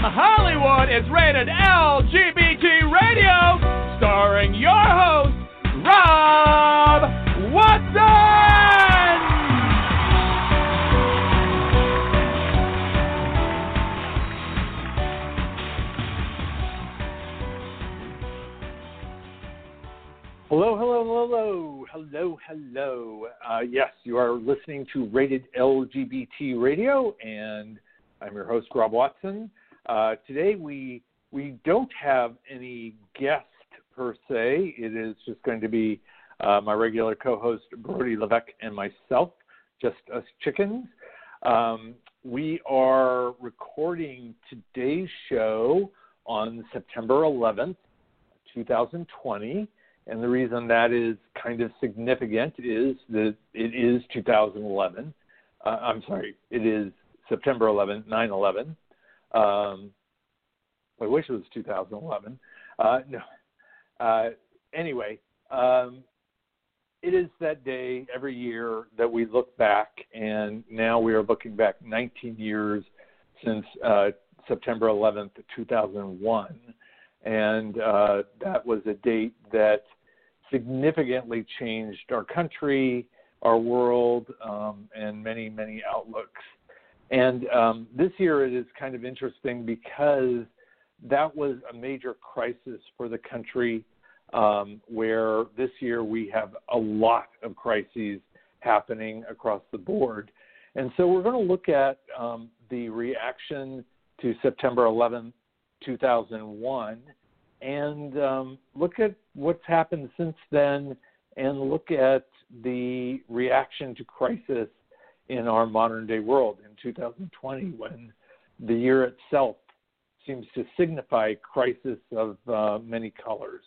from Hollywood, it's rated LGBT Radio, starring your host, Rob Watson! Hello, hello, hello, hello, hello. Uh, yes, you are listening to Rated LGBT Radio, and I'm your host, Rob Watson. Uh, today we we don't have any guest per se. It is just going to be uh, my regular co-host Brody Levesque and myself, just us chickens. Um, we are recording today's show on September 11th, 2020. And the reason that is kind of significant is that it is 2011. Uh, I'm sorry, it is September 11, 9 11. Um, I wish it was 2011. Uh, no. Uh, anyway, um, it is that day every year that we look back, and now we are looking back 19 years since uh, September 11th, 2001. And uh, that was a date that significantly changed our country, our world, um, and many, many outlooks. And um, this year it is kind of interesting because that was a major crisis for the country, um, where this year we have a lot of crises happening across the board. And so we're going to look at um, the reaction to September 11, 2001, and um, look at what's happened since then and look at the reaction to crisis in our modern day world in 2020 when the year itself seems to signify crisis of uh, many colors.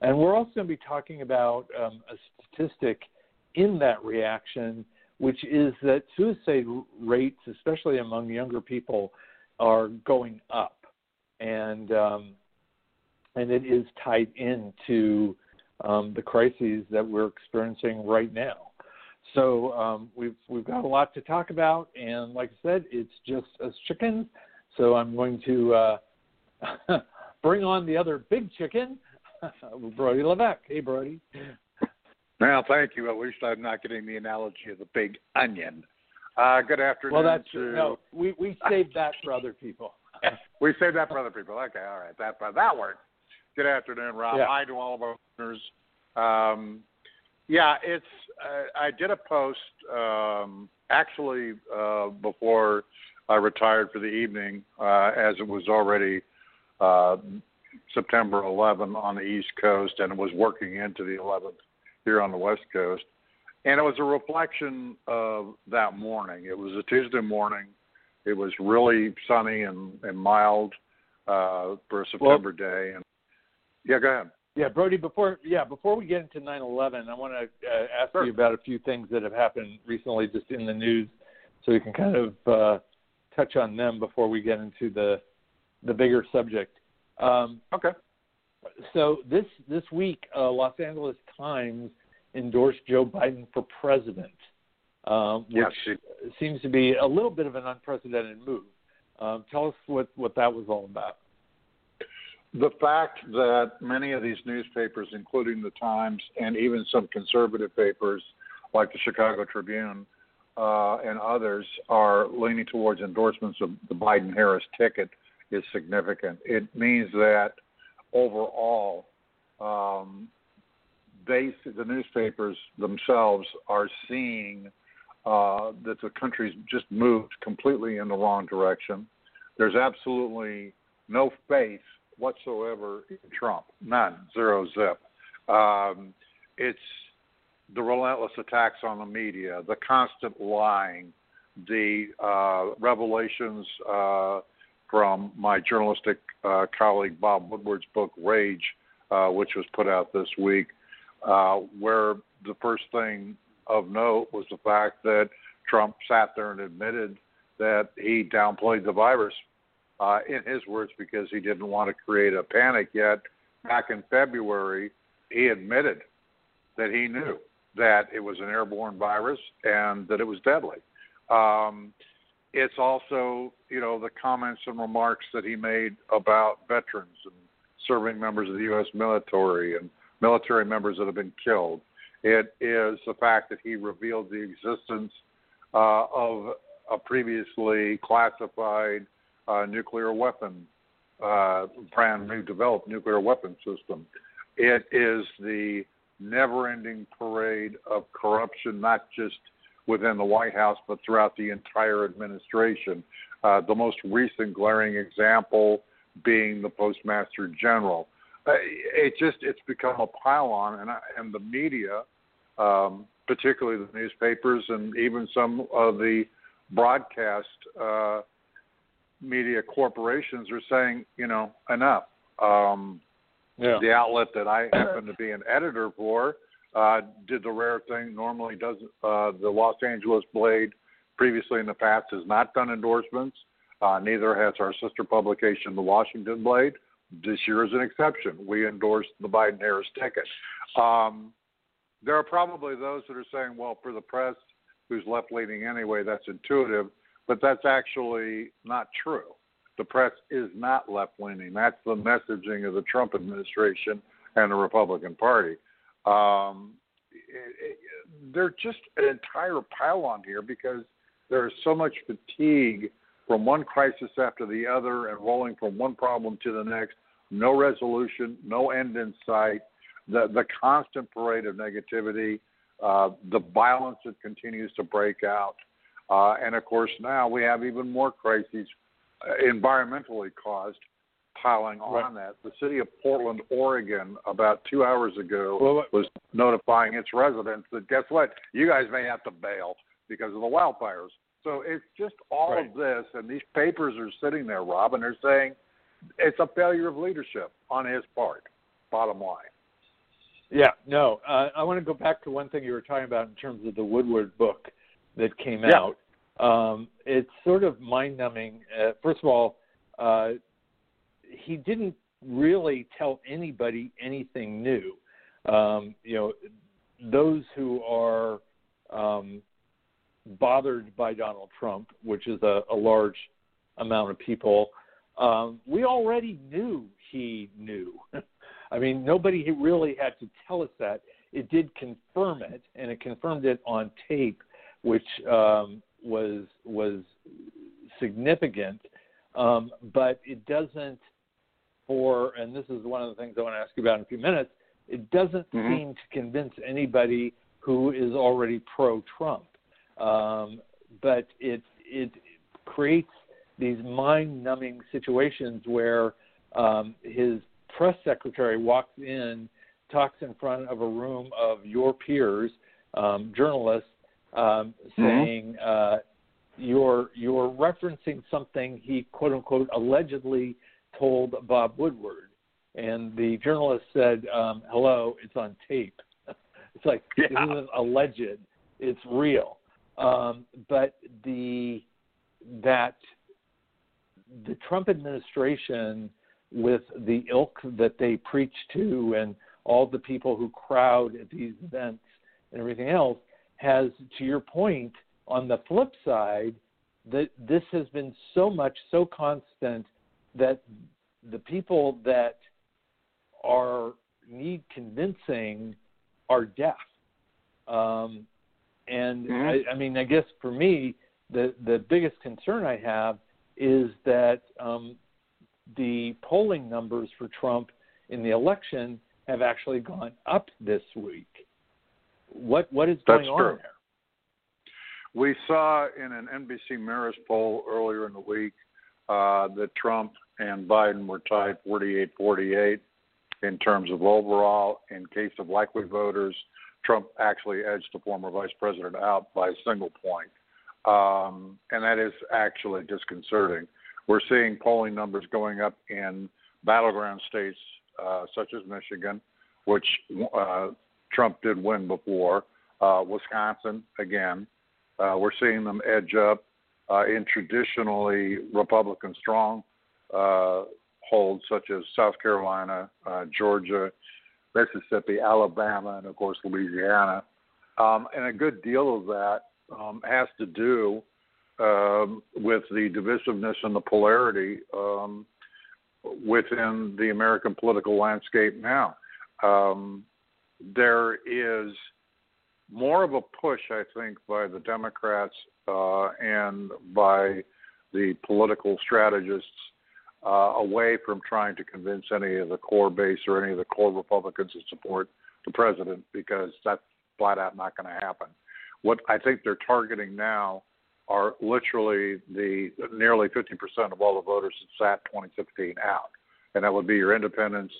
And we're also going to be talking about um, a statistic in that reaction, which is that suicide rates, especially among younger people, are going up. And um, and it is tied into um, the crises that we're experiencing right now. So um, we've we've got a lot to talk about, and like I said, it's just us chickens. So I'm going to uh, bring on the other big chicken, Brody Levesque. Hey, Brody. Well, thank you. At least I'm not getting the analogy of the big onion. Uh, good afternoon. Well, that's to... no. We we saved that for other people. we saved that for other people. Okay, all right. That that works. Good afternoon, Rob. Yeah. Hi to all of our listeners. Um, yeah, it's. Uh, I did a post um, actually uh, before I retired for the evening, uh, as it was already uh, September 11 on the East Coast, and it was working into the 11th here on the West Coast. And it was a reflection of that morning. It was a Tuesday morning. It was really sunny and, and mild uh, for a September Well- day, and yeah, go ahead. Yeah, Brody. Before yeah, before we get into 9/11, I want to uh, ask Sure. you about a few things that have happened recently, just in the news, so we can kind of uh, touch on them before we get into the the bigger subject. Um, Okay. so this this week, uh, Los Angeles Times endorsed Joe Biden for president, um, which Yes. seems to be a little bit of an unprecedented move. Um, tell us what what that was all about. The fact that many of these newspapers, including the Times and even some conservative papers like the Chicago Tribune uh, and others, are leaning towards endorsements of the Biden Harris ticket is significant. It means that overall, um, they, the newspapers themselves are seeing uh, that the country's just moved completely in the wrong direction. There's absolutely no faith whatsoever in Trump. None. Zero zip. Um, it's the relentless attacks on the media, the constant lying, the uh, revelations uh, from my journalistic uh, colleague Bob Woodward's book Rage, uh, which was put out this week, uh, where the first thing of note was the fact that Trump sat there and admitted that he downplayed the virus uh, in his words, because he didn't want to create a panic yet. Back in February, he admitted that he knew that it was an airborne virus and that it was deadly. Um, it's also, you know, the comments and remarks that he made about veterans and serving members of the U.S. military and military members that have been killed. It is the fact that he revealed the existence uh, of a previously classified uh, nuclear weapon, uh, brand new developed nuclear weapon system. It is the never ending parade of corruption, not just within the White House, but throughout the entire administration. Uh, the most recent glaring example being the Postmaster General. Uh, it just it's become a pile-on, and and the media, um, particularly the newspapers and even some of the broadcast uh, media corporations, are saying, you know, enough. Um, yeah. The outlet that I happen to be an editor for uh, did the rare thing. Normally, does uh, the Los Angeles Blade previously in the past has not done endorsements. Uh, neither has our sister publication, the Washington Blade. This year is an exception. We endorsed the Biden Harris ticket. Um, there are probably those that are saying, well, for the press who's left leaning anyway, that's intuitive, but that's actually not true. The press is not left leaning. That's the messaging of the Trump administration and the Republican Party. Um, it, it, they're just an entire pile on here because there is so much fatigue from one crisis after the other and rolling from one problem to the next. No resolution, no end in sight. The the constant parade of negativity, uh, the violence that continues to break out, uh, and of course now we have even more crises, uh, environmentally caused, piling on right. that. The city of Portland, Oregon, about two hours ago, well, was notifying its residents that guess what, you guys may have to bail because of the wildfires. So it's just all right. of this, and these papers are sitting there, Rob, and they're saying it's a failure of leadership on his part. Bottom line. Yeah, no. Uh, I want to go back to one thing you were talking about in terms of the Woodward book that came yeah. out. Um, it's sort of mind numbing. Uh, first of all, uh, he didn't really tell anybody anything new. Um, you know, those who are um, bothered by Donald Trump, which is a, a large amount of people, um, we already knew he knew. I mean, nobody really had to tell us that. It did confirm it, and it confirmed it on tape, which um, was was significant. Um, but it doesn't for, and this is one of the things I want to ask you about in a few minutes. It doesn't mm-hmm. seem to convince anybody who is already pro-Trump, um, but it it creates these mind-numbing situations where um, his press secretary walks in, talks in front of a room of your peers, um, journalists, um, mm-hmm. saying uh, you're you're referencing something he quote unquote allegedly told Bob Woodward, and the journalist said, um, "Hello, it's on tape." it's like yeah. this isn't alleged; it's real. Um, but the that the Trump administration, with the ilk that they preach to, and all the people who crowd at these events and everything else, has, to your point, on the flip side, that this has been so much so constant that the people that are need convincing are deaf. Um, and mm-hmm. I, I mean, I guess for me, the the biggest concern I have is that um, the polling numbers for Trump in the election have actually gone up this week. What what is going That's on true. there? We saw in an NBC Marist poll earlier in the week uh, that Trump and Biden were tied 48 48 in terms of overall. In case of likely voters, Trump actually edged the former vice president out by a single point. Um, and that is actually disconcerting. We're seeing polling numbers going up in battleground states uh, such as Michigan, which uh, Trump did win before, uh, Wisconsin again. Uh, we're seeing them edge up uh, in traditionally Republican strong uh, holds such as South Carolina, uh, Georgia, Mississippi, Alabama, and of course Louisiana. Um, and a good deal of that um, has to do um, with the divisiveness and the polarity um, within the American political landscape now. Um, there is more of a push, I think, by the Democrats uh, and by the political strategists uh, away from trying to convince any of the core base or any of the core Republicans to support the president because that's flat out not going to happen. What I think they're targeting now are literally the nearly 50% of all the voters that sat 2016 out, and that would be your independents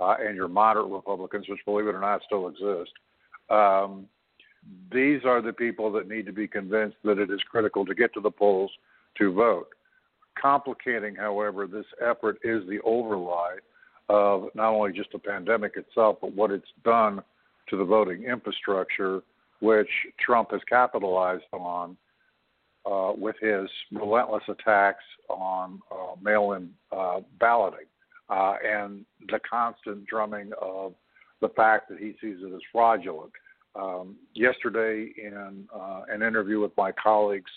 uh, and your moderate Republicans, which, believe it or not, still exist. Um, these are the people that need to be convinced that it is critical to get to the polls to vote. Complicating, however, this effort is the overlay of not only just the pandemic itself, but what it's done to the voting infrastructure, which Trump has capitalized on uh, with his relentless attacks on uh, mail in uh, balloting uh, and the constant drumming of the fact that he sees it as fraudulent. Um, yesterday, in uh, an interview with my colleagues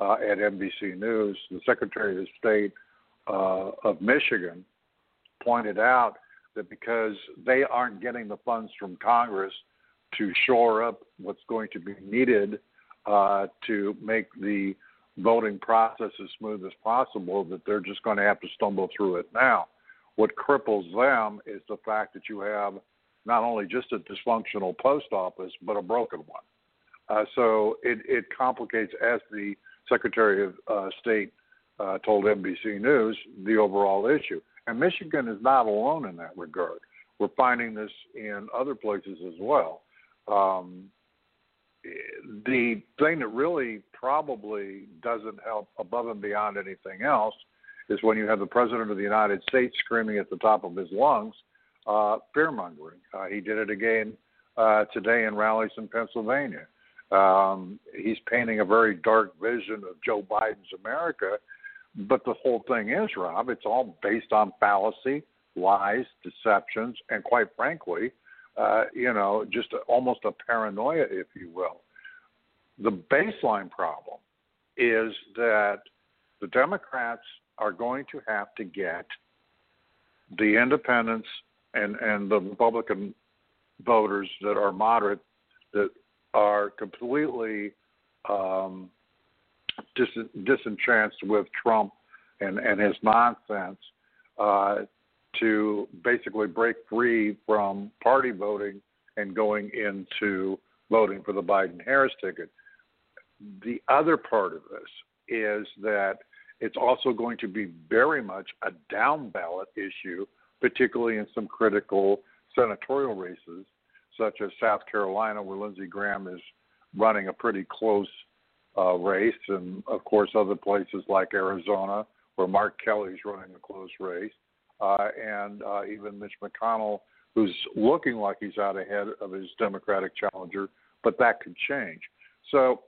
uh, at NBC News, the Secretary of State of Michigan pointed out that because they aren't getting the funds from Congress to shore up what's going to be needed uh, to make the voting process as smooth as possible, that they're just going to have to stumble through it now. What cripples them is the fact that you have not only just a dysfunctional post office, but a broken one. Uh, so it, it complicates, as the Secretary of uh, State uh, told NBC News, the overall issue. And Michigan is not alone in that regard. We're finding this in other places as well. Um, the thing that really probably doesn't help above and beyond anything else is when you have the president of the United States screaming at the top of his lungs, uh, fear mongering. Uh, he did it again uh, today in rallies in Pennsylvania. Um, he's painting a very dark vision of Joe Biden's America. But the whole thing is, Rob, it's all based on fallacy, lies, deceptions, and quite frankly, uh, you know, just a, almost a paranoia, if you will. The baseline problem is that the Democrats are going to have to get the independents and, and the Republican voters that are moderate that are completely um, dis- disenchanced with Trump and, and his nonsense uh, to basically break free from party voting and going into voting for the Biden Harris ticket. The other part of this is that it's also going to be very much a down ballot issue, particularly in some critical senatorial races, such as South Carolina, where Lindsey Graham is running a pretty close uh, race, and of course, other places like Arizona, where Mark Kelly's running a close race uh, and uh, even Mitch McConnell, who's looking like he's out ahead of his Democratic challenger, but that could change. So,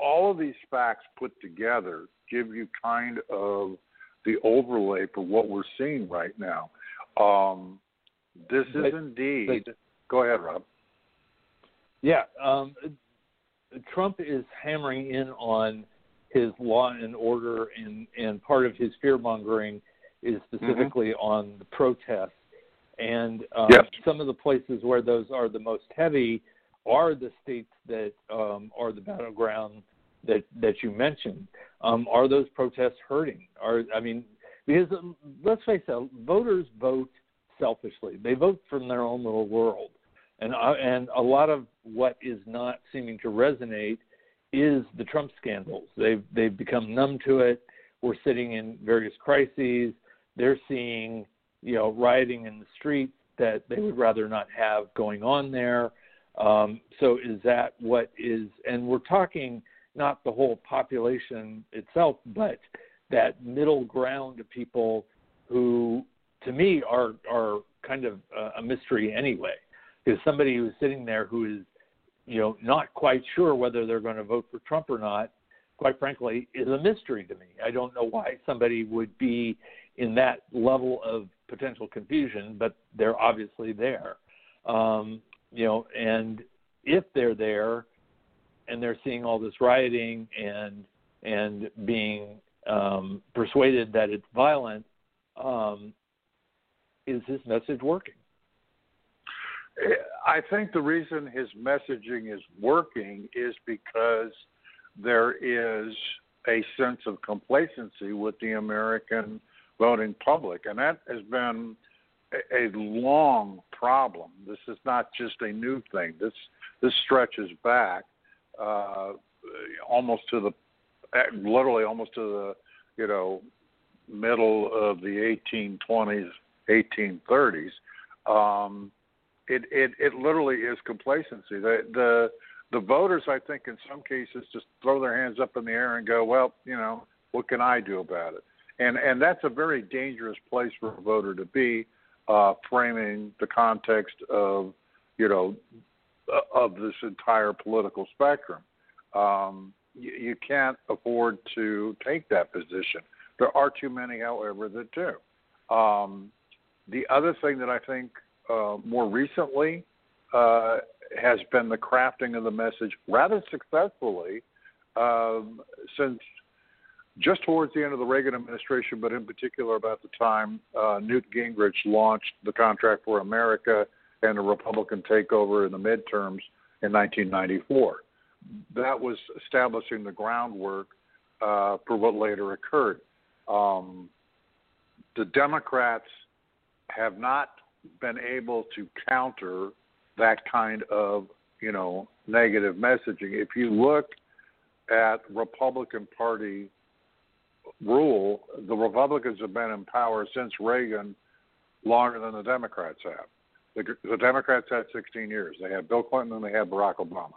all of these facts put together give you kind of the overlay for what we're seeing right now. Um, this is indeed. Go ahead, Rob. Yeah, um, Trump is hammering in on his law and order, and and part of his fear mongering is mm-hmm. specifically mm-hmm. on the protests. And um, yes. some of the places where those are the most heavy are the states that um, are the battleground that that you mentioned. Um, are those protests hurting? Are I mean, because um, let's face it, voters vote selfishly. They vote from their own little world, and uh, and a lot of what is not seeming to resonate is the Trump scandals. They've they've become numb to it. We're sitting in various crises they're seeing you know rioting in the streets that they would rather not have going on there. Um, so is that what is? And we're talking not the whole population itself, but that middle ground of people who, to me, are are kind of a mystery anyway. Because somebody who's sitting there who is, you know, not quite sure whether they're going to vote for Trump or not, quite frankly, is a mystery to me. I don't know why somebody would be in that level of potential confusion, but they're obviously there. Um, you know, and if they're there and they're seeing all this rioting and and being um, persuaded that it's violent, um, is his message working? I think the reason his messaging is working is because there is a sense of complacency with the American voting public, and that has been a long problem. This is not just a new thing. This this stretches back uh, almost to the literally almost to the you know middle of the 1820s, 1830s. Um, it, it it literally is complacency. The the the voters, I think, in some cases, just throw their hands up in the air and go, "Well, you know, what can I do about it?" And and that's a very dangerous place for a voter to be, uh, framing the context of, you know, of this entire political spectrum. Um, you, you can't afford to take that position. There are too many, however, that do. Um, the other thing that I think uh, more recently uh, has been the crafting of the message rather successfully um, since just towards the end of the Reagan administration, but in particular about the time uh, Newt Gingrich launched the Contract for America and the Republican takeover in the midterms in 1994. That was establishing the groundwork uh, for what later occurred. Um, the Democrats have not been able to counter that kind of you know negative messaging. If you look at Republican Party rule, the Republicans have been in power since Reagan longer than the Democrats have. The, the Democrats had 16 years. They had Bill Clinton and they had Barack Obama.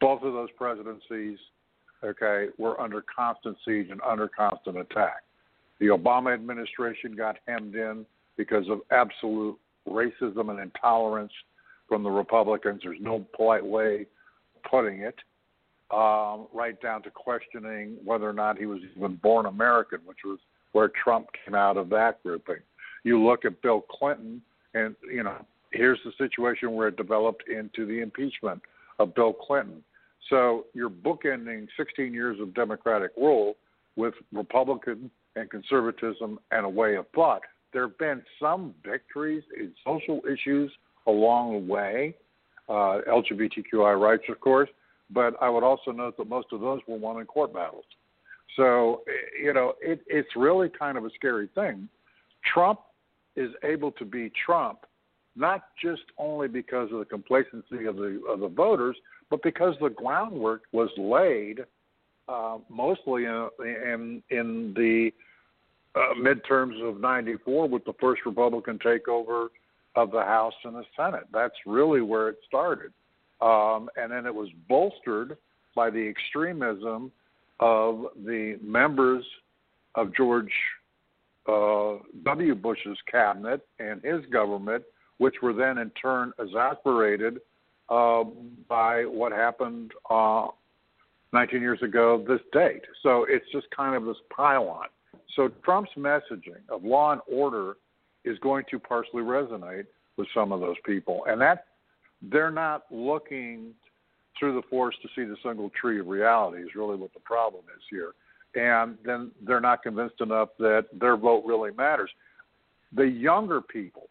Both of those presidencies, okay, were under constant siege and under constant attack. The Obama administration got hemmed in because of absolute racism and intolerance from the Republicans. There's no polite way of putting it. Um, right down to questioning whether or not he was even born American, which was where Trump came out of that grouping. You look at Bill Clinton, and you know, here's the situation where it developed into the impeachment of Bill Clinton. So you're bookending 16 years of Democratic rule with Republican and conservatism and a way of thought. There have been some victories in social issues along the way, uh, LGBTQI rights, of course, but I would also note that most of those were won in court battles. So, you know, it, it's really kind of a scary thing. Trump is able to be Trump, not just only because of the complacency of the of the voters, but because the groundwork was laid uh, mostly in, in in the uh, midterms of '94 with the first Republican takeover of the House and the Senate. That's really where it started, um, and then it was bolstered by the extremism of the members of George uh, W. Bush's cabinet and his government, which were then in turn exasperated uh, by what happened uh, 19 years ago this date. So it's just kind of this pylon. So Trump's messaging of law and order is going to partially resonate with some of those people, and that they're not looking through the forest to see the single tree of reality is really what the problem is here. And then they're not convinced enough that their vote really matters. The younger people,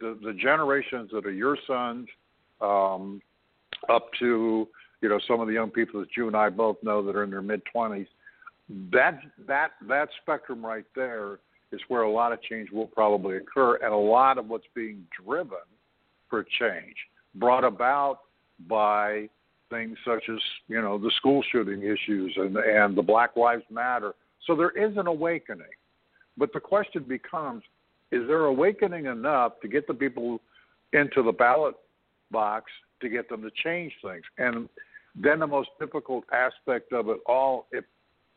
the, the generations that are your sons, um, up to you know some of the young people that you and I both know that are in their mid twenties, that that that spectrum right there is where a lot of change will probably occur, and a lot of what's being driven for change brought about by things such as you know the school shooting issues and and the Black Lives Matter. So there is an awakening, but the question becomes: Is there awakening enough to get the people into the ballot box to get them to change things? And then the most difficult aspect of it all, if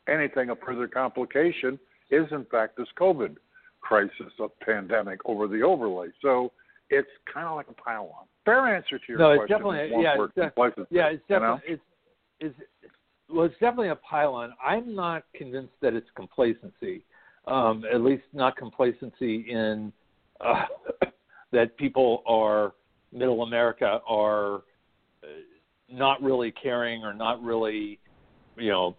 anything, a further complication is in fact this COVID crisis, a pandemic over the overlay. So it's kind of like a pile-on. Fair answer to your no, question. No, it's definitely yeah, it's def- yeah, it's definitely you know? it's, it's well, it's definitely a pile-on. I'm not convinced that it's complacency. Um, at least not complacency in uh, that people are middle America are uh, not really caring or not really, you know,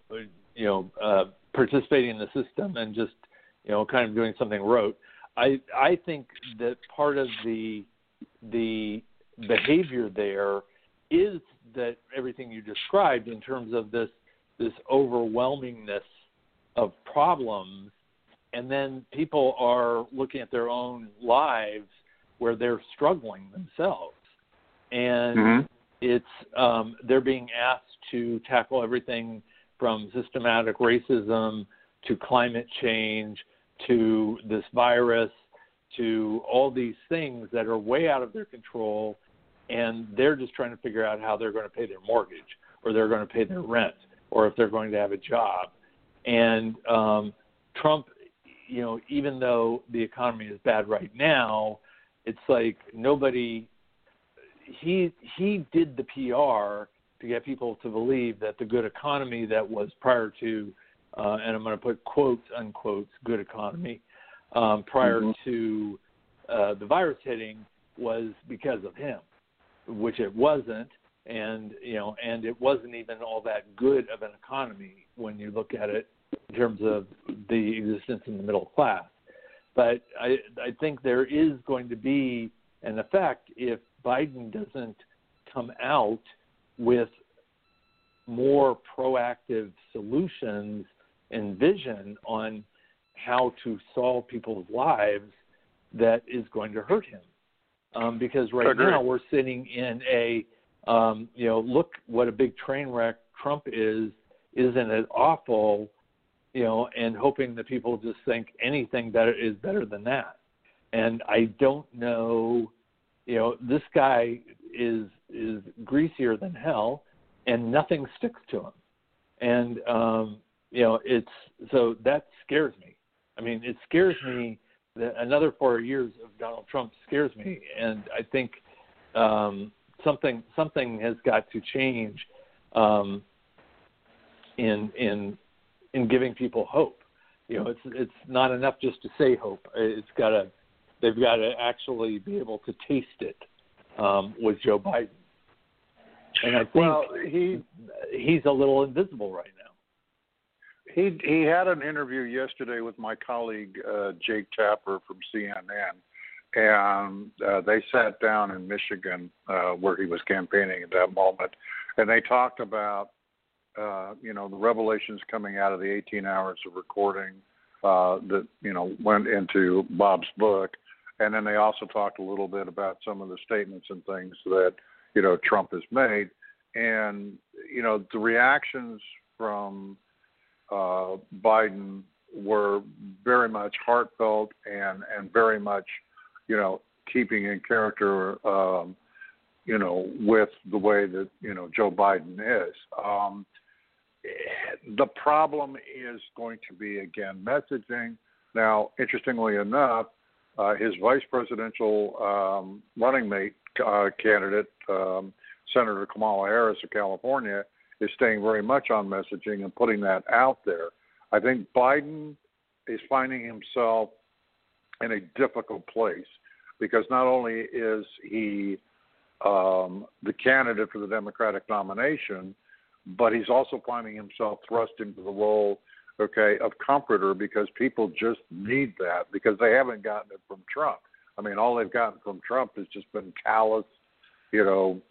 you know uh, participating in the system and just you know kind of doing something rote. I I think that part of the the behavior there is that everything you described in terms of this this overwhelmingness of problems and then people are looking at their own lives where they're struggling themselves and mm-hmm. it's um, they're being asked to tackle everything from systematic racism to climate change to this virus to all these things that are way out of their control and they're just trying to figure out how they're going to pay their mortgage or they're going to pay their rent or if they're going to have a job and um, Trump you know even though the economy is bad right now it's like nobody he he did the PR to get people to believe that the good economy that was prior to, uh, and I'm going to put quotes unquotes good economy um, prior mm-hmm. to uh, the virus hitting was because of him, which it wasn't, and you know, and it wasn't even all that good of an economy when you look at it in terms of the existence in the middle class. But I, I think there is going to be an effect if Biden doesn't come out with more proactive solutions and vision on how to solve people's lives that is going to hurt him. Um, because right now we're sitting in a, um, you know, look what a big train wreck Trump is. Isn't it awful? You know, and hoping that people just think anything better is better than that. And I don't know you know, this guy is is greasier than hell, and nothing sticks to him. And um, you know, it's so that scares me. I mean, it scares me another four years of Donald Trump scares me, and I think um, something something has got to change um, in in in giving people hope. You know, it's it's not enough just to say hope. It's got to They've got to actually be able to taste it um, with Joe Biden. And I think well, he he's a little invisible right. He he had an interview yesterday with my colleague uh, Jake Tapper from CNN, and uh, they sat down in Michigan uh, where he was campaigning at that moment, and they talked about uh, you know the revelations coming out of the 18 hours of recording uh, that you know went into Bob's book, and then they also talked a little bit about some of the statements and things that you know Trump has made, and you know the reactions from uh, Biden were very much heartfelt and and very much you know keeping in character um, you know with the way that you know Joe Biden is. Um, the problem is going to be again messaging. Now, interestingly enough, uh, his vice presidential um, running mate uh, candidate, um, Senator Kamala Harris of California, is staying very much on messaging and putting that out there. I think Biden is finding himself in a difficult place because not only is he um, the candidate for the Democratic nomination, but he's also finding himself thrust into the role okay, of comforter because people just need that because they haven't gotten it from Trump. I mean, all they've gotten from Trump has just been callous, you know,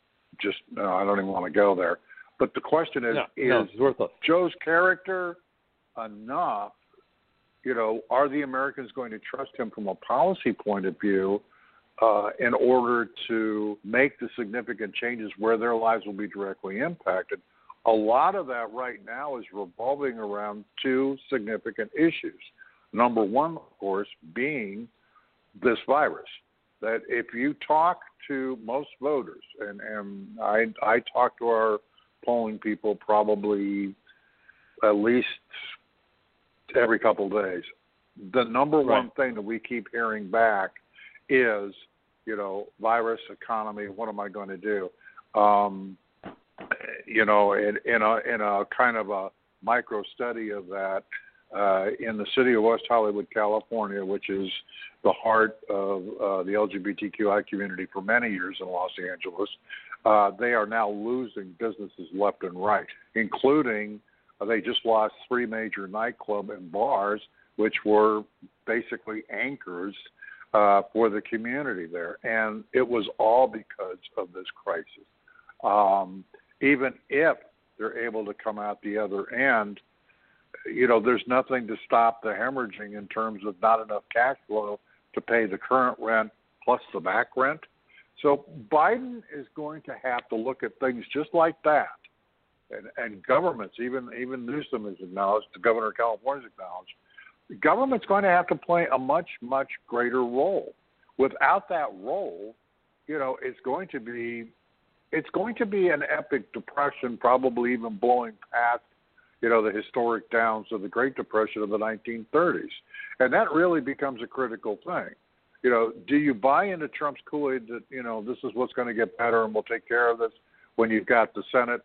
just no, I don't even want to go there. But the question is, no, is no, Joe's character enough? You know, are the Americans going to trust him from a policy point of view uh, in order to make the significant changes where their lives will be directly impacted? a lot of that right now is revolving around two significant issues. Number one, of course, being this virus. That if you talk to most voters, and, and I, I talk to our polling people probably at least every couple of days, the number right. one thing that we keep hearing back is, you know, virus, economy, what am I going to do? Um, you know, in, in a in a kind of a micro study of that uh, in the city of West Hollywood, California, which is the heart of uh, the LGBTQI community for many years in Los Angeles. Uh, they are now losing businesses left and right, including Uh, they just lost three major nightclub and bars, which were basically anchors uh, for the community there, and it was all because of this crisis. Um, even if they're able to come out the other end, you know, there's nothing to stop the hemorrhaging in terms of not enough cash flow to pay the current rent plus the back rent. So Biden is going to have to look at things just like that. And, and governments, even even Newsom has acknowledged, the governor of California has acknowledged, the government's going to have to play a much much greater role. Without that role, you know, it's going to be it's going to be an epic depression, probably even blowing past you know, the historic downs of the Great Depression of the 1930s. And that really becomes a critical thing. You know, do you buy into Trump's Kool Aid that, you know, this is what's going to get better and we'll take care of this when you've got the Senate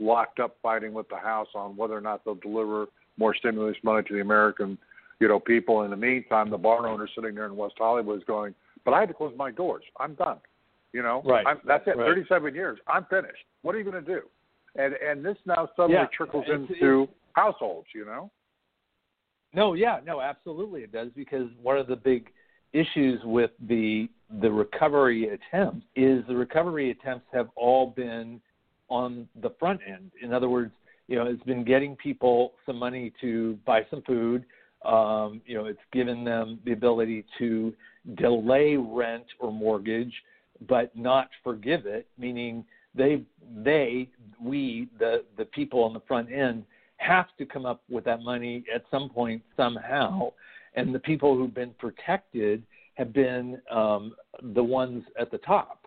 locked up fighting with the House on whether or not they'll deliver more stimulus money to the American, you know, people. In the meantime, the bar owner sitting there in West Hollywood is going, but I had to close my doors. I'm done. You know, right. I'm, that's it. Right. 37 years. I'm finished. What are you going to do? and and this now suddenly yeah, trickles it's, into it's, households. You know. No, yeah, no, absolutely it does because one of the big issues with the the recovery attempts is the recovery attempts have all been on the front end. In other words, you know, it's been getting people some money to buy some food. Um, you know, it's given them the ability to delay rent or mortgage, but not forgive it, meaning they they we the the people on the front end have to come up with that money at some point somehow and the people who've been protected have been um, the ones at the top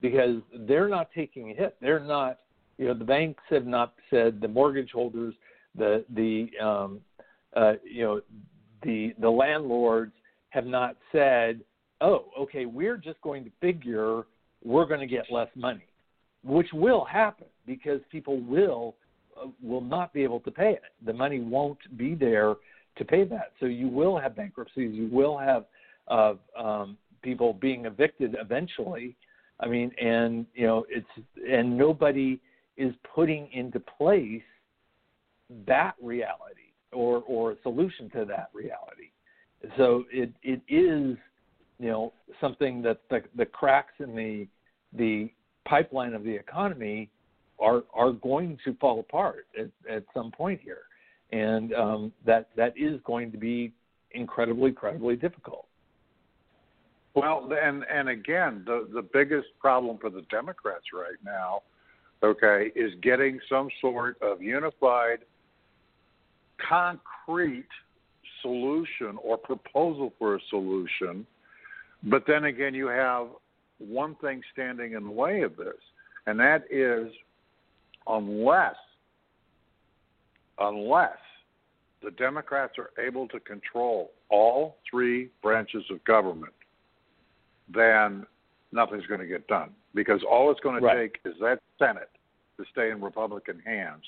because they're not taking a hit they're not you know the banks have not said the mortgage holders the the um, uh, you know the the landlords have not said oh okay we're just going to figure we're going to get less money which will happen because people will uh, will not be able to pay it. The money won't be there to pay that. So you will have bankruptcies. You will have uh, um, people being evicted eventually. I mean, and you know, it's and nobody is putting into place that reality or or a solution to that reality. So it it is you know something that the, the cracks in the the pipeline of the economy are are going to fall apart at, at some point here, and um, that that is going to be incredibly, incredibly difficult. Well, and and again, the the biggest problem for the Democrats right now, okay, is getting some sort of unified, concrete solution or proposal for a solution. But then again, you have one thing standing in the way of this, and that is unless unless the Democrats are able to control all three branches of government, then nothing's going to get done because all it's going to right. take is that Senate to stay in Republican hands,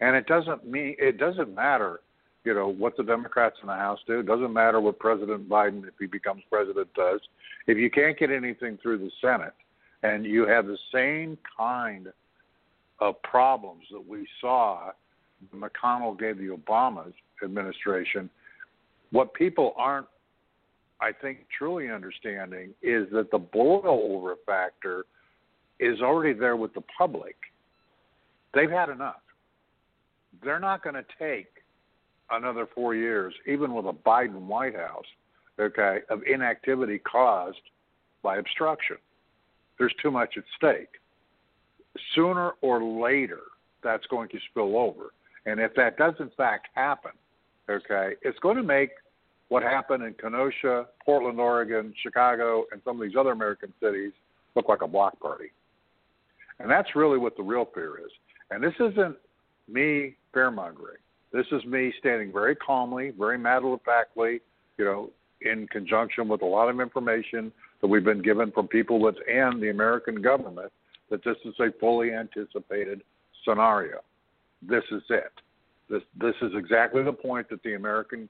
and it doesn't mean it doesn't matter you know what the Democrats in the House do. It doesn't matter what President Biden, if he becomes president, does. If you can't get anything through the Senate, and you have the same kind of problems that we saw McConnell gave the Obama administration, what people aren't, I think, truly understanding is that the boil over factor is already there with the public. They've had enough. They're not going to take another four years, even with a Biden White House, okay, of inactivity caused by obstruction. There's too much at stake. Sooner or later, that's going to spill over. And if that does in fact happen, okay, it's going to make what happened in Kenosha, Portland, Oregon, Chicago, and some of these other American cities look like a block party. And that's really what the real fear is. And this isn't me fearmongering. This is me standing very calmly, very matter of factly, you know, in conjunction with a lot of information that we've been given from people within the American government that this is a fully anticipated scenario. This is it. This this is exactly the point that the American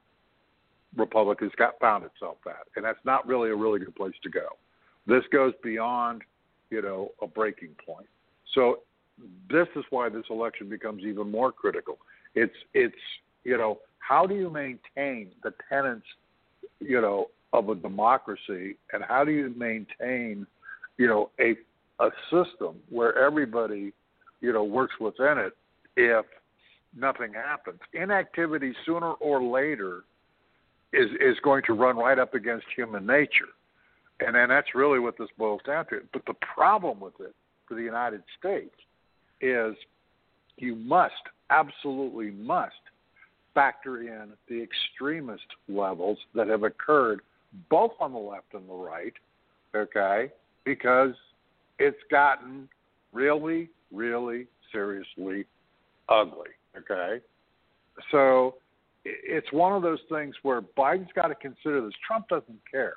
republic has got found itself at, and that's not really a really good place to go. This goes beyond, you know, a breaking point. So this is why this election becomes even more critical. It's it's you know how do you maintain the tenets you know of a democracy, and how do you maintain you know a a system where everybody you know works within it if nothing happens. Inactivity sooner or later is is going to run right up against human nature. And then that's really what this boils down to. But the problem with it for the United States is you must, absolutely must, factor in the extremist levels that have occurred both on the left and the right, okay, because it's gotten really, really seriously ugly, okay? So it's one of those things where Biden's got to consider this. Trump doesn't care.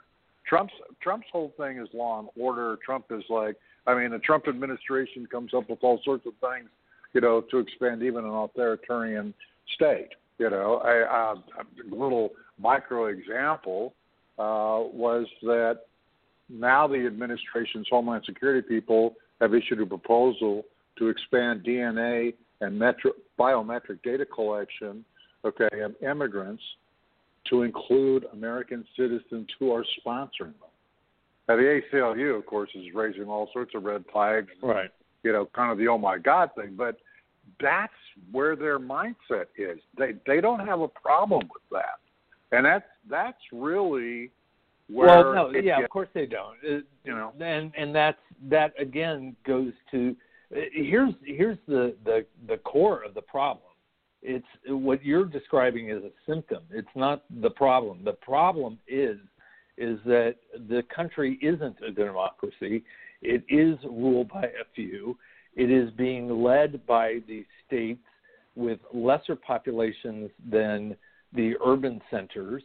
Trump's Trump's whole thing is law and order. Trump is like, I mean, the Trump administration comes up with all sorts of things, you know, to expand even an authoritarian state. You know, a, a little micro example uh, was that now the administration's Homeland Security people have issued a proposal to expand DNA and metro, biometric data collection, okay, of immigrants to include American citizens who are sponsoring them. Now, the ACLU, of course, is raising all sorts of red flags. Right. You know, kind of the oh my God thing. But that's where their mindset is. They they don't have a problem with that, and that's that's really where. Well, no, yeah, gets, of course they don't. It, you know, and and that's that again goes to here's here's the the the core of the problem it's what you're describing is a symptom. It's not the problem. The problem is is that the country isn't a democracy. It is ruled by a few. It is being led by the states with lesser populations than the urban centers,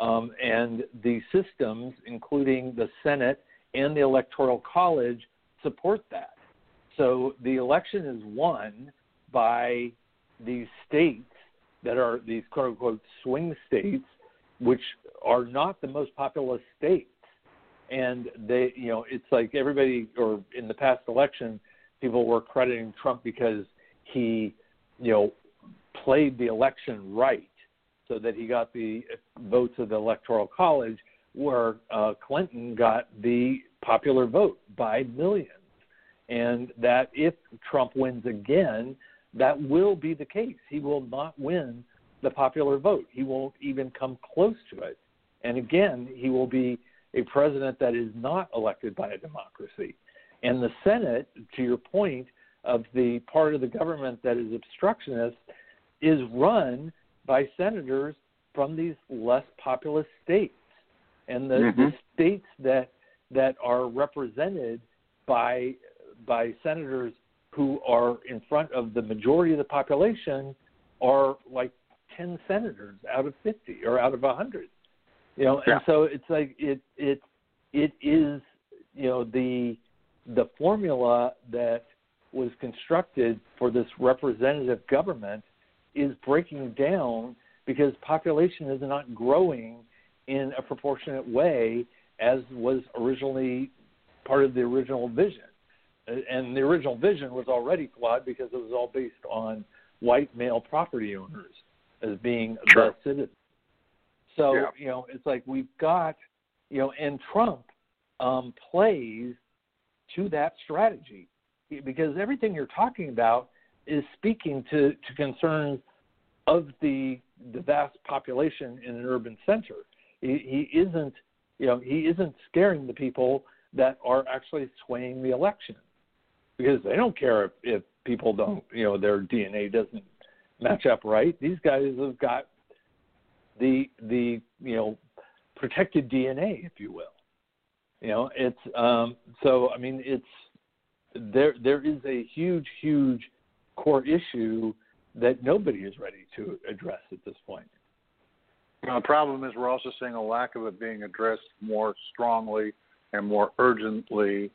um, and the systems, including the Senate and the Electoral College, support that. So the election is won by these states that are these quote unquote swing states, which are not the most populous states. And they, you know, it's like everybody, or in the past election, people were crediting Trump because he, you know, played the election right so that he got the votes of the Electoral College, where uh, Clinton got the popular vote by millions. And that if Trump wins again, that will be the case. He will not win the popular vote. He won't even come close to it. And again, he will be a president that is not elected by a democracy. And the Senate, to your point, of the part of the government that is obstructionist, is run by senators from these less populous states. And the, mm-hmm. the states that that are represented by by senators who are in front of the majority of the population are like 10 senators out of 50 or out of 100 you know yeah. and so it's like it it it is you know the the formula that was constructed for this representative government is breaking down because population is not growing in a proportionate way as was originally part of the original vision and the original vision was already flawed because it was all based on white male property owners as being sure. the citizens. So yeah. you know, it's like we've got you know, and Trump um, plays to that strategy because everything you're talking about is speaking to, to concerns of the the vast population in an urban center. He, he isn't, you know, he isn't scaring the people that are actually swaying the election because they don't care if, if people don't, you know, their DNA doesn't match up right. These guys have got the the you know protected DNA, if you will. You know, it's um, so I mean it's there there is a huge huge core issue that nobody is ready to address at this point. The problem is we're also seeing a lack of it being addressed more strongly and more urgently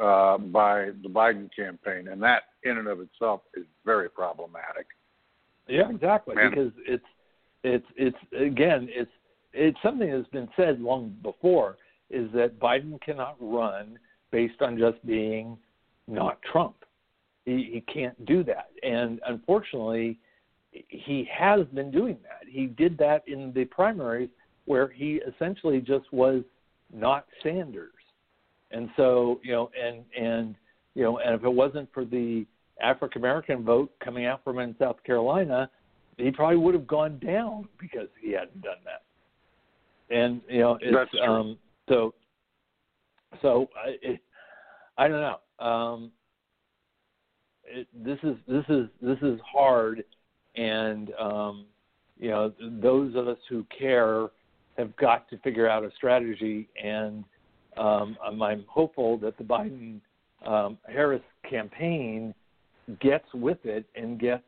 uh, by the Biden campaign, and that in and of itself is very problematic. Yeah, exactly. Man. Because it's it's it's again it's it's something that's been said long before is that Biden cannot run based on just being not Trump. He, he can't do that, and unfortunately, he has been doing that. He did that in the primaries where he essentially just was not Sanders. And so, you know, and and you know, and if it wasn't for the African American vote coming out from in South Carolina, he probably would have gone down because he hadn't done that. And you know, it's That's true. um so so I it, I don't know. Um it, this is this is this is hard and um you know those of us who care have got to figure out a strategy and um I'm, I'm hopeful that the Biden um Harris campaign gets with it and gets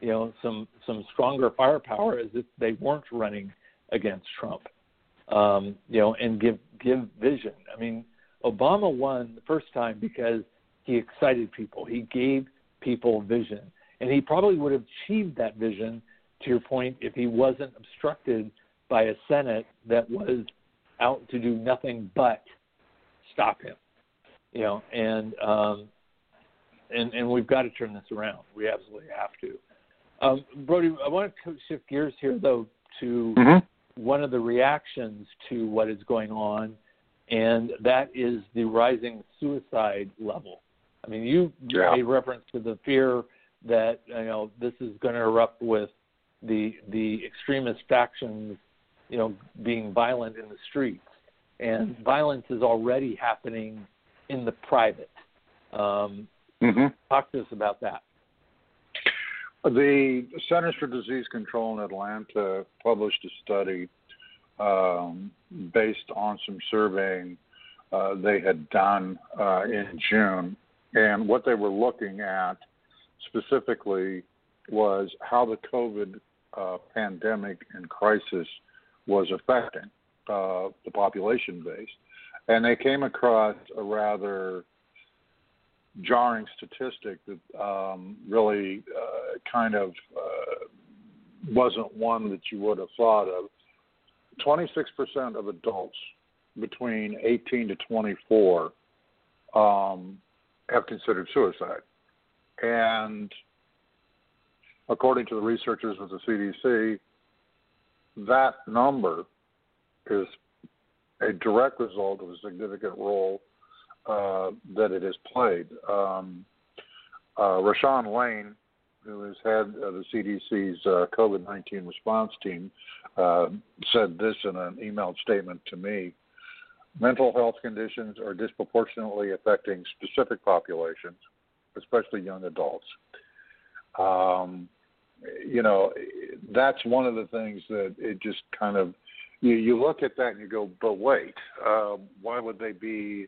you know some some stronger firepower as if they weren't running against Trump. Um, you know, and give give vision. I mean, Obama won the first time because he excited people. He gave people vision, and he probably would have achieved that vision. To your point, if he wasn't obstructed by a Senate that was out to do nothing but stop him. You know, and um, and and we've got to turn this around. We absolutely have to. Um, Brody, I want to shift gears here though to Mm-hmm. one of the reactions to what is going on, and that is the rising suicide level. I mean, you Yeah. made reference to the fear that you know this is going to erupt with the the extremist factions, you know, being violent in the streets, and violence is already happening in the private. Um, Mm-hmm. talk to us about that. The Centers for Disease Control in Atlanta published a study um, based on some surveying uh, they had done uh, in June. And what they were looking at specifically was how the COVID uh, pandemic and crisis was affecting uh, the population base. And they came across a rather jarring statistic that um, really uh, kind of uh, wasn't one that you would have thought of. 26% of adults between 18 to 24 um, have considered suicide. And according to the researchers with the CDC, that number is a direct result of a significant role uh, that it has played. Um, uh, Rashon Lane, who is head of the CDC's uh, COVID 19 response team, uh, said this in an emailed statement to me. Mental health conditions are disproportionately affecting specific populations, especially young adults. Um, you know, that's one of the things that it just kind of you, you look at that and you go, but wait, uh, why would they be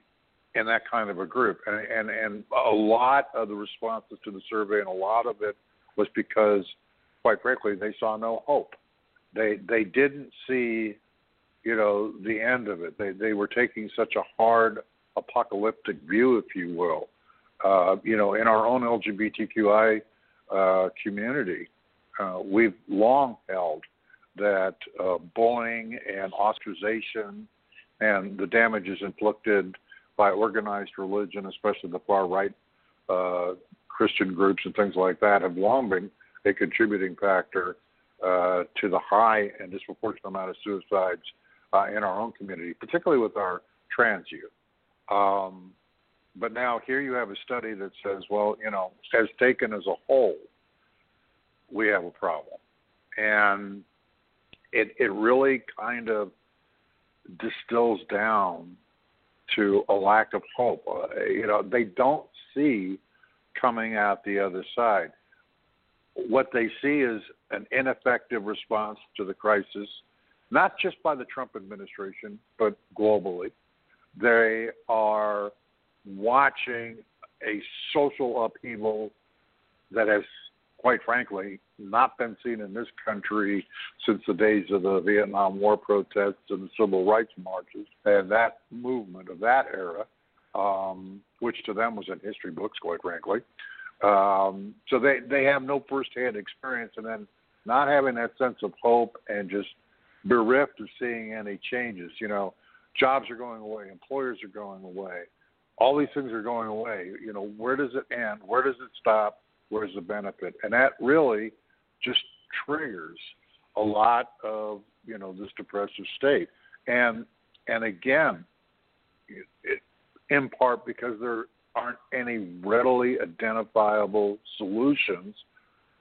in that kind of a group? And, and and a lot of the responses to the survey, and a lot of it was because, quite frankly, they saw no hope. They they didn't see, you know, the end of it. They they were taking such a hard apocalyptic view, if you will. Uh, you know, in our own LGBTQI uh, community, uh, we've long held that uh, bullying and ostracization and the damages inflicted by organized religion, especially the far right uh, Christian groups and things like that, have long been a contributing factor uh, to the high and disproportionate amount of suicides uh, in our own community, particularly with our trans youth. Um, but now here you have a study that says, well, you know, as taken as a whole, we have a problem, and it it really kind of distills down to a lack of hope. Uh, you know, they don't see coming out the other side. What they see is an ineffective response to the crisis, not just by the Trump administration, but globally. They are watching a social upheaval that has, quite frankly, not been seen in this country since the days of the Vietnam War protests and the civil rights marches and that movement of that era, um, which to them was in history books, quite frankly. Um, so they they have no firsthand experience, and then not having that sense of hope and just bereft of seeing any changes. You know, jobs are going away, employers are going away, all these things are going away. You know, where does it end? Where does it stop? Where's the benefit? And that really just triggers a lot of you know this depressive state, and and again, it, in part because there aren't any readily identifiable solutions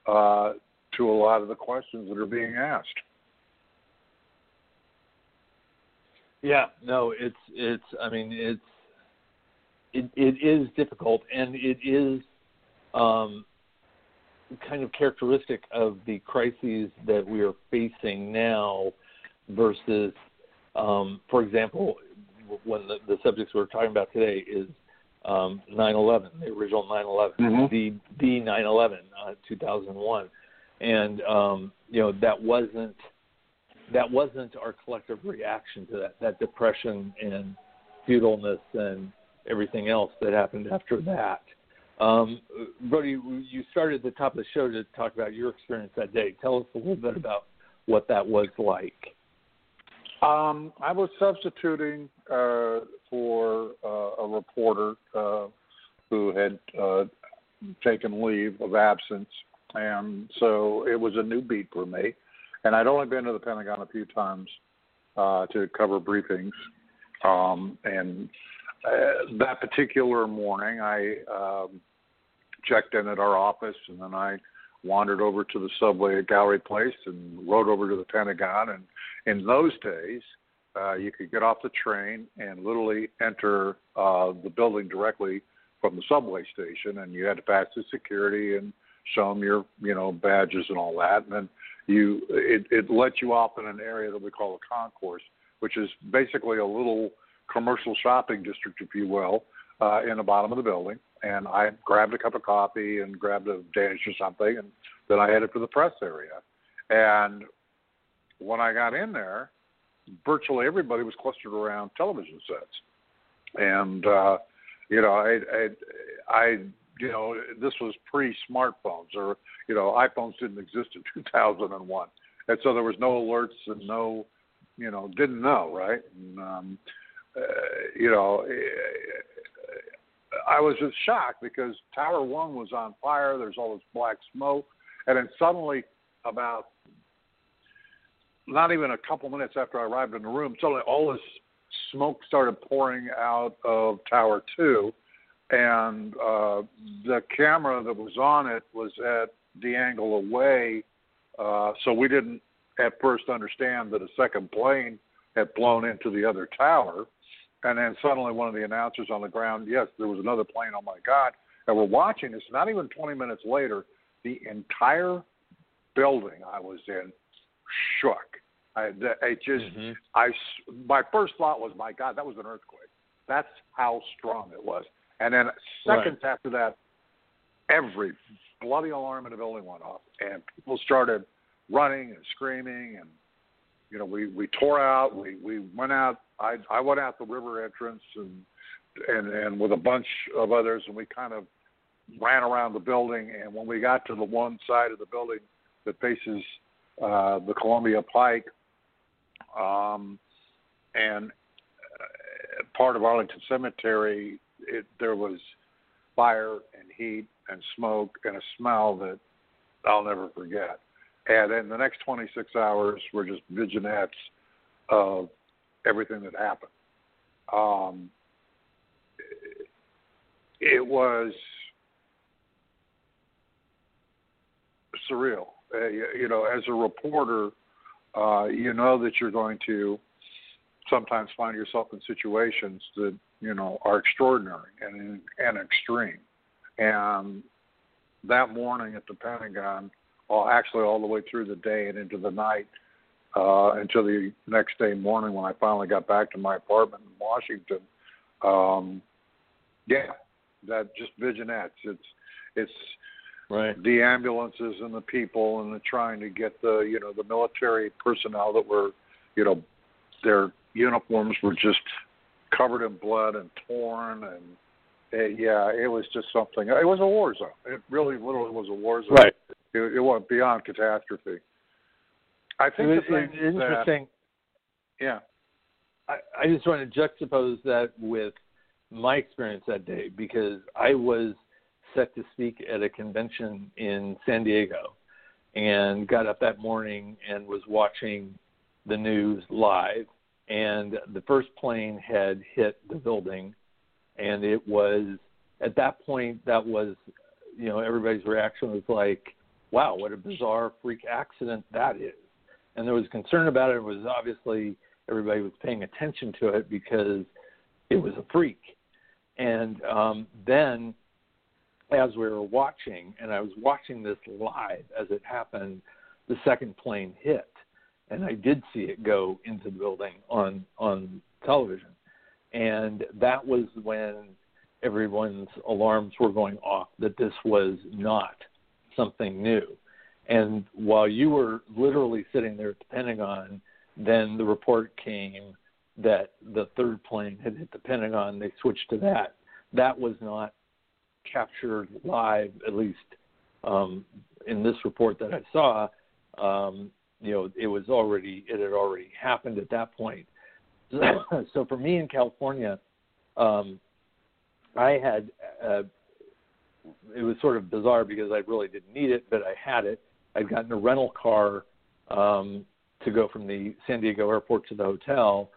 uh, to a lot of the questions that are being asked. Yeah, no, it's it's. I mean, it's it it is difficult, and it is um, kind of characteristic of the crises that we are facing now versus, um, for example, when the, the subjects we're talking about today is um, 9/11, the original 9/11, mm-hmm. the the 9/11, uh, 2001, and um, you know that wasn't that wasn't our collective reaction to that that depression and futileness and everything else that happened after that. Um, Brody, you started at the top of the show to talk about your experience that day. Tell us a little bit about what that was like. Um, I was substituting uh, for uh, a reporter uh, who had uh, taken leave of absence, and so it was a new beat for me. And I'd only been to the Pentagon a few times uh, to cover briefings, um, and uh, that particular morning, I um, checked in at our office, and then I wandered over to the subway at Gallery Place and rode over to the Pentagon. And in those days, uh, you could get off the train and literally enter uh, the building directly from the subway station, and you had to pass the security and show them your, you know, badges and all that. And then you, it, it let you off in an area that we call a concourse, which is basically a little commercial shopping district, if you will, uh, in the bottom of the building. And I grabbed a cup of coffee and grabbed a Danish or something, and then I headed for the press area. And when I got in there, virtually everybody was clustered around television sets. And uh, you know, I, I, I, you know, this was pre-smartphones, or you know, iPhones didn't exist in 2001, and so there was no alerts and no, you know, didn't know, right? And, um, uh, you know, I was just shocked because Tower One was on fire. There's all this black smoke, and then suddenly, about not even a couple minutes after I arrived in the room, suddenly all this smoke started pouring out of Tower Two, and uh, the camera that was on it was at the angle away, uh, so we didn't at first understand that a second plane had blown into the other tower. And then suddenly one of the announcers on the ground, yes, there was another plane. Oh my God! And we're watching this. Not even 20 minutes later, the entire building I was in shook. I, I just, mm-hmm. I, my first thought was, my God, that was an earthquake. That's how strong it was. And then seconds right. after that, every bloody alarm in the building went off, and people started running and screaming and you know, we we tore out. We we went out. I I went out the river entrance and and and with a bunch of others, and we kind of ran around the building. And when we got to the one side of the building that faces uh, the Columbia Pike, um, and uh, part of Arlington Cemetery, it, there was fire and heat and smoke and a smell that I'll never forget. And in the next 26 hours were just vignettes of everything that happened. Um, it was surreal. Uh, you, you, know, as a reporter, uh, you know that you're going to sometimes find yourself in situations that you know are extraordinary and and extreme. And that morning at the Pentagon, all, actually all the way through the day and into the night uh, until the next day morning when I finally got back to my apartment in Washington. Um, yeah, that just vignettes. It's it's right. the ambulances and the people and the trying to get the you know the military personnel that were you know their uniforms were just covered in blood and torn and it, yeah, it was just something. It was a war zone. It really, literally was a war zone. Right. It, it went beyond catastrophe. I think it, the it's interesting. That, yeah. I, I just want to juxtapose that with my experience that day because I was set to speak at a convention in San Diego, and got up that morning and was watching the news live. And the first plane had hit the building, and it was at that point that was, you know, everybody's reaction was like, "Wow, what a bizarre freak accident that is." And there was concern about it. It was obviously everybody was paying attention to it because it was a freak. And um, then, as we were watching, and I was watching this live as it happened, the second plane hit, and I did see it go into the building on on television, and that was when everyone's alarms were going off that this was not something new. And while you were literally sitting there at the Pentagon, then the report came that the third plane had hit the Pentagon. They switched to that. That was not captured live, at least um, in this report that I saw. Um, you know, it was already it had already happened at that point. so for me in California, um, I had uh, it was sort of bizarre because I really didn't need it, but I had it. I'd gotten a rental car um, to go from the San Diego airport to the hotel,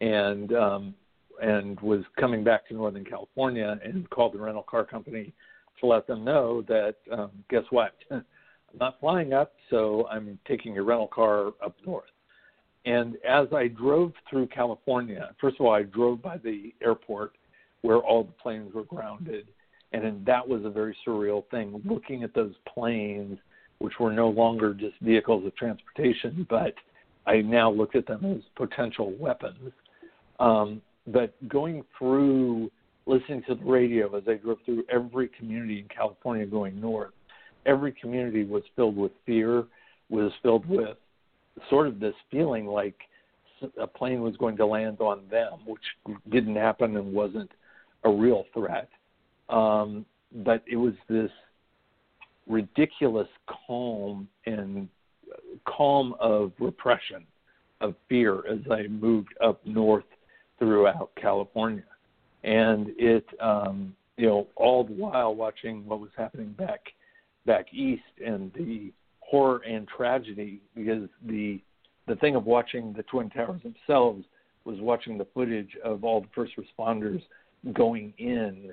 and um, and was coming back to Northern California and called the rental car company to let them know that um, guess what, I'm not flying up, so I'm taking a rental car up north. And as I drove through California, first of all, I drove by the airport where all the planes were grounded, and that was a very surreal thing. Looking at those planes, which were no longer just vehicles of transportation, but I now looked at them as potential weapons. Um, but going through listening to the radio as I drove through every community in California going north, every community was filled with fear, was filled with sort of this feeling like a plane was going to land on them, which didn't happen and wasn't a real threat. Um, but it was this ridiculous calm and calm of repression, of fear as I moved up north throughout California. And it, um, you know, all the while watching what was happening back back east and the horror and tragedy because the the thing of watching the twin towers themselves was watching the footage of all the first responders going in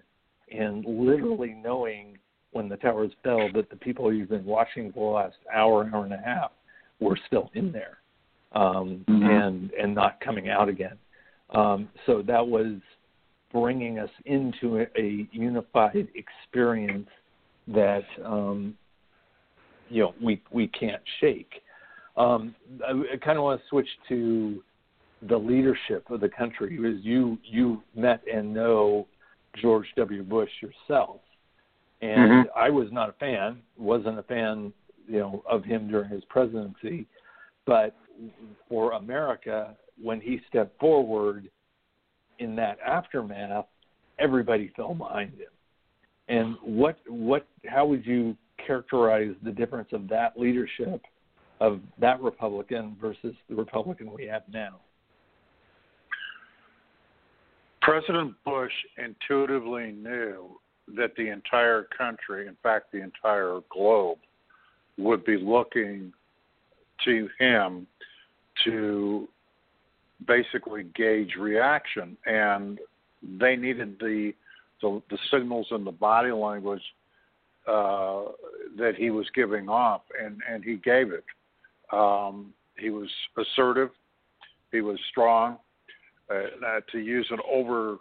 and literally knowing when the towers fell that the people you've been watching for the last hour, hour and a half were still in there um, mm-hmm. and and not coming out again. Um, so that was bringing us into a, a unified experience that um, you know we we can't shake. Um, I, I kind of want to switch to the leadership of the country. Because you you met and know George W. Bush yourself, and mm-hmm. I was not a fan, wasn't a fan, you know, of him during his presidency, but for America, when he stepped forward in that aftermath, everybody fell behind him. And what what how would you characterize the difference of that leadership of that Republican versus the Republican we have now? President Bush intuitively knew that the entire country, in fact, the entire globe, would be looking to him to basically gauge reaction, and they needed the the, the signals and the body language uh, that he was giving off, and and he gave it. Um, he was assertive. He was strong. Uh, to use an over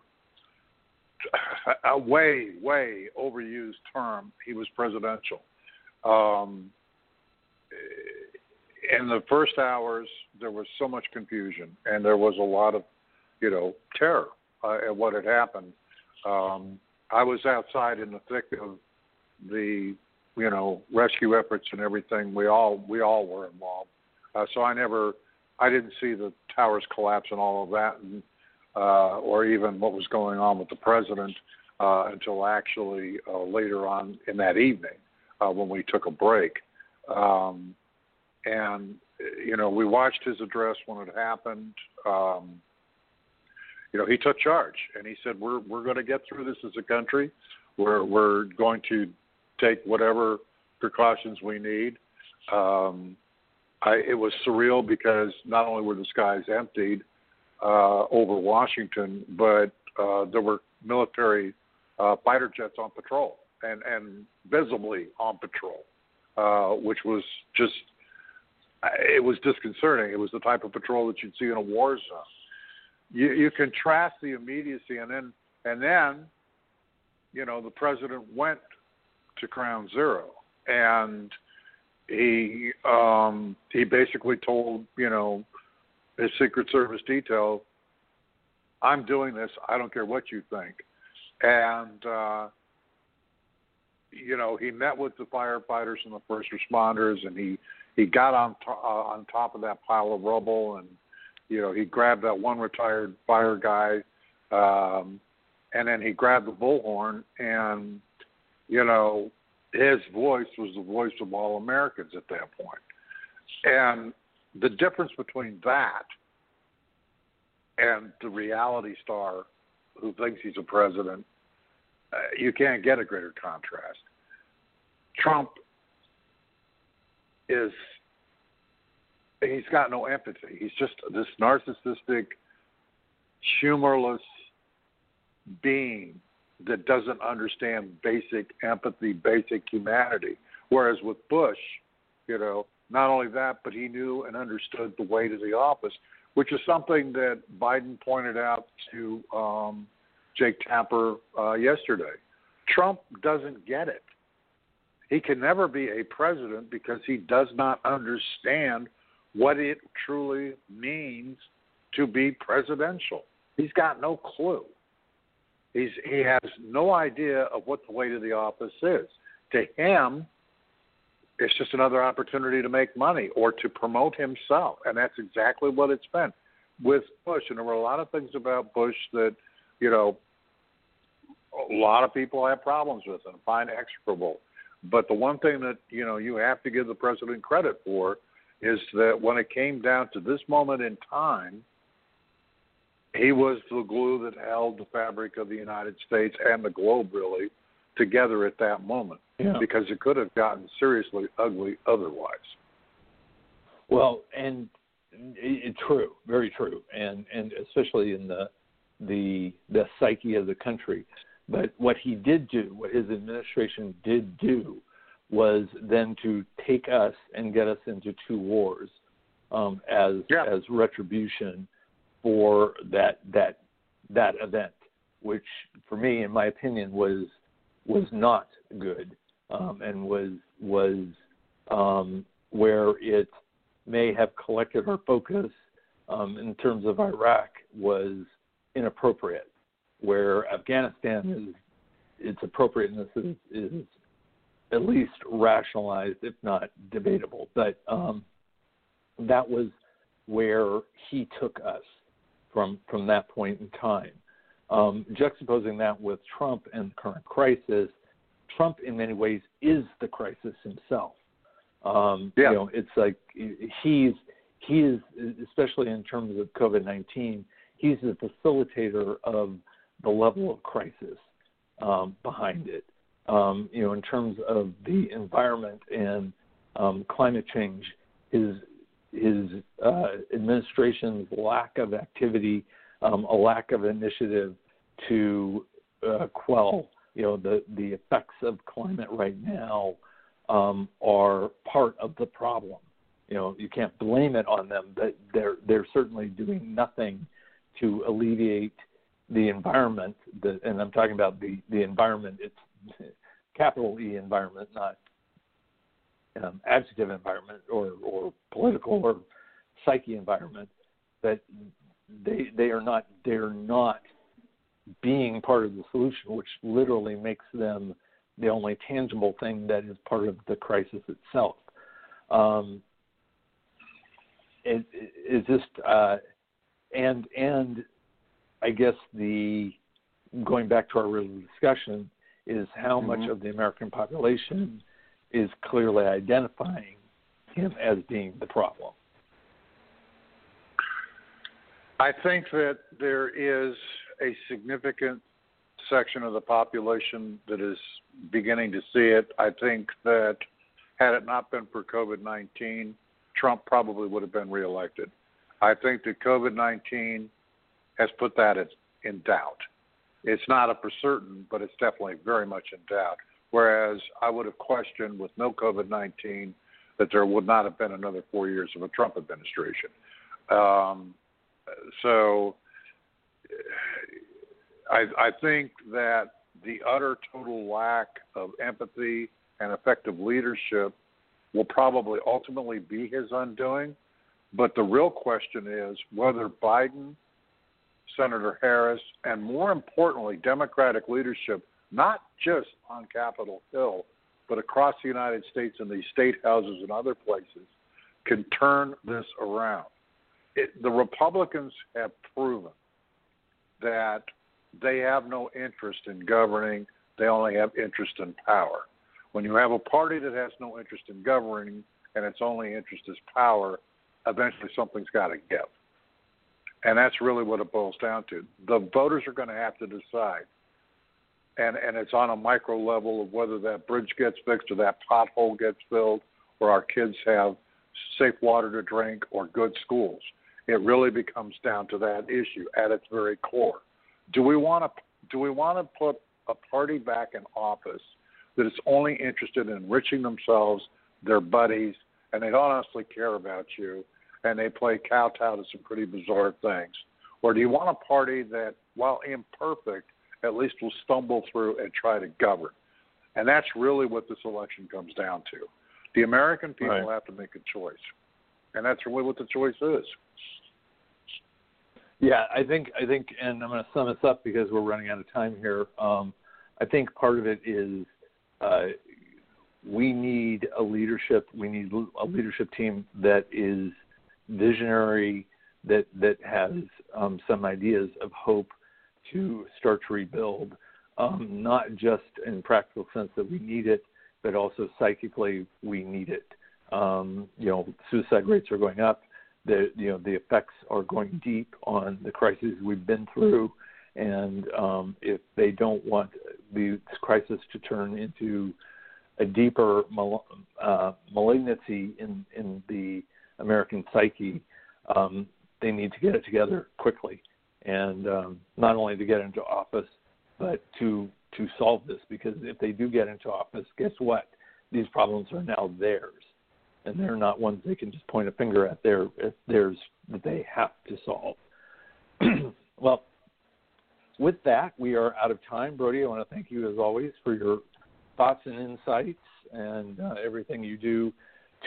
a way, way overused term, he was presidential. Um, in the first hours, there was so much confusion, and there was a lot of, you know, terror uh, at what had happened. Um, I was outside in the thick of the, you know, rescue efforts and everything. We all we all were involved, uh, so I never, I didn't see the towers collapse and all of that, and uh, or even what was going on with the president uh, until actually uh, later on in that evening uh, when we took a break. Um, and you know, we watched his address when it happened. Um, you know, he took charge and he said, "We're we're going to get through this as a country. We're we're going to take whatever precautions we need." um, I, it was surreal because not only were the skies emptied uh, over Washington, but uh, there were military uh, fighter jets on patrol and, and visibly on patrol, uh, which was just it was disconcerting. It was the type of patrol that you'd see in a war zone. You, you contrast the immediacy, and then and then, you know, the president went to Ground Zero, and he um, he basically told you know his Secret Service detail, "I'm doing this. I don't care what you think," and uh, you know he met with the firefighters and the first responders, and he he got on to, uh, on top of that pile of rubble, and you know he grabbed that one retired fire guy. Um, and then he grabbed the bullhorn and you know his voice was the voice of all Americans at that point. And the difference between that and the reality star who thinks he's a president, uh, you can't get a greater contrast. Trump is he's got no empathy. He's just this narcissistic, humorless being that doesn't understand basic empathy, basic humanity. Whereas with Bush, you know, not only that, but he knew and understood the way to the office, which is something that Biden pointed out to um, Jake Tapper uh, yesterday. Trump doesn't get it. He can never be a president because he does not understand what it truly means to be presidential. He's got no clue. He's, he has no idea of what the way to the office is. To him, it's just another opportunity to make money or to promote himself, and that's exactly what it's been with Bush. And there were a lot of things about Bush that, you know, a lot of people have problems with and find execrable. But the one thing that you know you have to give the president credit for is that when it came down to this moment in time, he was the glue that held the fabric of the United States and the globe really together at that moment yeah. because it could have gotten seriously ugly otherwise. Well, and it, it, true, very true, and and especially in the the the psyche of the country. But what he did do, what his administration did do, was then to take us and get us into two wars um, as yeah. as retribution for that that that event, which for me, in my opinion, was was not good um, and was was um, where it may have collected our focus um, in terms of Iraq was inappropriate. Where Afghanistan is its appropriateness is, is at least rationalized, if not debatable. But um, that was where he took us from from that point in time. Um, juxtaposing that with Trump and the current crisis, Trump in many ways is the crisis himself. Um, yeah. You know, it's like he's he is especially in terms of COVID nineteen. He's the facilitator of the level of crisis um, behind it. Um, you know, in terms of the environment and um, climate change, his his uh, administration's lack of activity, um, a lack of initiative to uh, quell, you know, the the effects of climate right now um, are part of the problem. You know, you can't blame it on them, but they're they're certainly doing nothing to alleviate the environment. And I'm talking about the the environment. It's capital E environment, not um, adjective environment or, or political or psyche environment that they they are not they're not being part of the solution, which literally makes them the only tangible thing that is part of the crisis itself. Um, it, just uh, and and I guess the going back to our original discussion is how mm-hmm. much of the American population is clearly identifying him as being the problem. I think that there is a significant section of the population that is beginning to see it. I think that Had it not been for COVID 19, Trump probably would have been reelected. I think that COVID 19 has put that in doubt. It's not a for certain, but it's definitely very much in doubt. Whereas I would have questioned with no COVID 19 that there would not have been another four years of a Trump administration. Um, so I, I think that the utter total lack of empathy and effective leadership will probably ultimately be his undoing. But the real question is whether Biden, Senator Harris, and more importantly, Democratic leadership, not just on Capitol Hill, but across the United States in these state houses and other places, can turn this around. It, the Republicans have proven that they have no interest in governing, they only have interest in power. When you have a party that has no interest in governing and its only interest is power, eventually something's got to give. And that's really what it boils down to. The voters are going to have to decide. And, and it's on a micro level of whether that bridge gets fixed or that pothole gets filled or our kids have safe water to drink or good schools. It really becomes down to that issue at its very core. Do we want to do we want to put a party back in office that is only interested in enriching themselves, their buddies, and they don't honestly care about you, and they play kowtow to some pretty bizarre things? Or do you want a party that, while imperfect, at least will stumble through and try to govern? And that's really what this election comes down to. The American people right. have to make a choice. And that's really what the choice is. Yeah, I think I think, and I'm going to sum this up because we're running out of time here. Um, I think part of it is uh, we need a leadership. We need a leadership team that is visionary, that that has um, some ideas of hope to start to rebuild. Um, not just in practical sense that we need it, but also psychically we need it. Um, you know, suicide rates are going up the you know the effects are going deep on the crises we've been through, and um, if they don't want this crisis to turn into a deeper mal- uh, malignancy in in the American psyche, um, they need to get it together quickly, and um, not only to get into office, but to to solve this. Because if they do get into office, guess what? These problems are now theirs and they're not ones they can just point a finger at. They're theirs that they have to solve. well, with that, we are out of time. Brody, I want to thank you as always for your thoughts and insights and uh, everything you do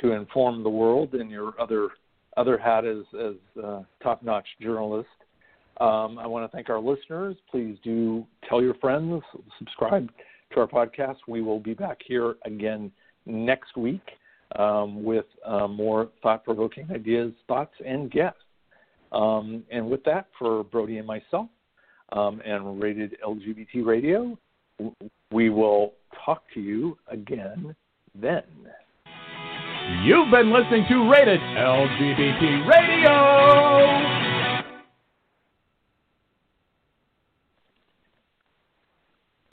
to inform the world and your other other hat as as uh, top-notch journalist. Um, I want to thank our listeners. Please do tell your friends, subscribe to our podcast. We will be back here again next week um, with uh, more thought provoking ideas, thoughts, and guests. Um, and with that, for Brody and myself um, and Rated LGBT Radio, we will talk to you again then. You've been listening to Rated LGBT Radio.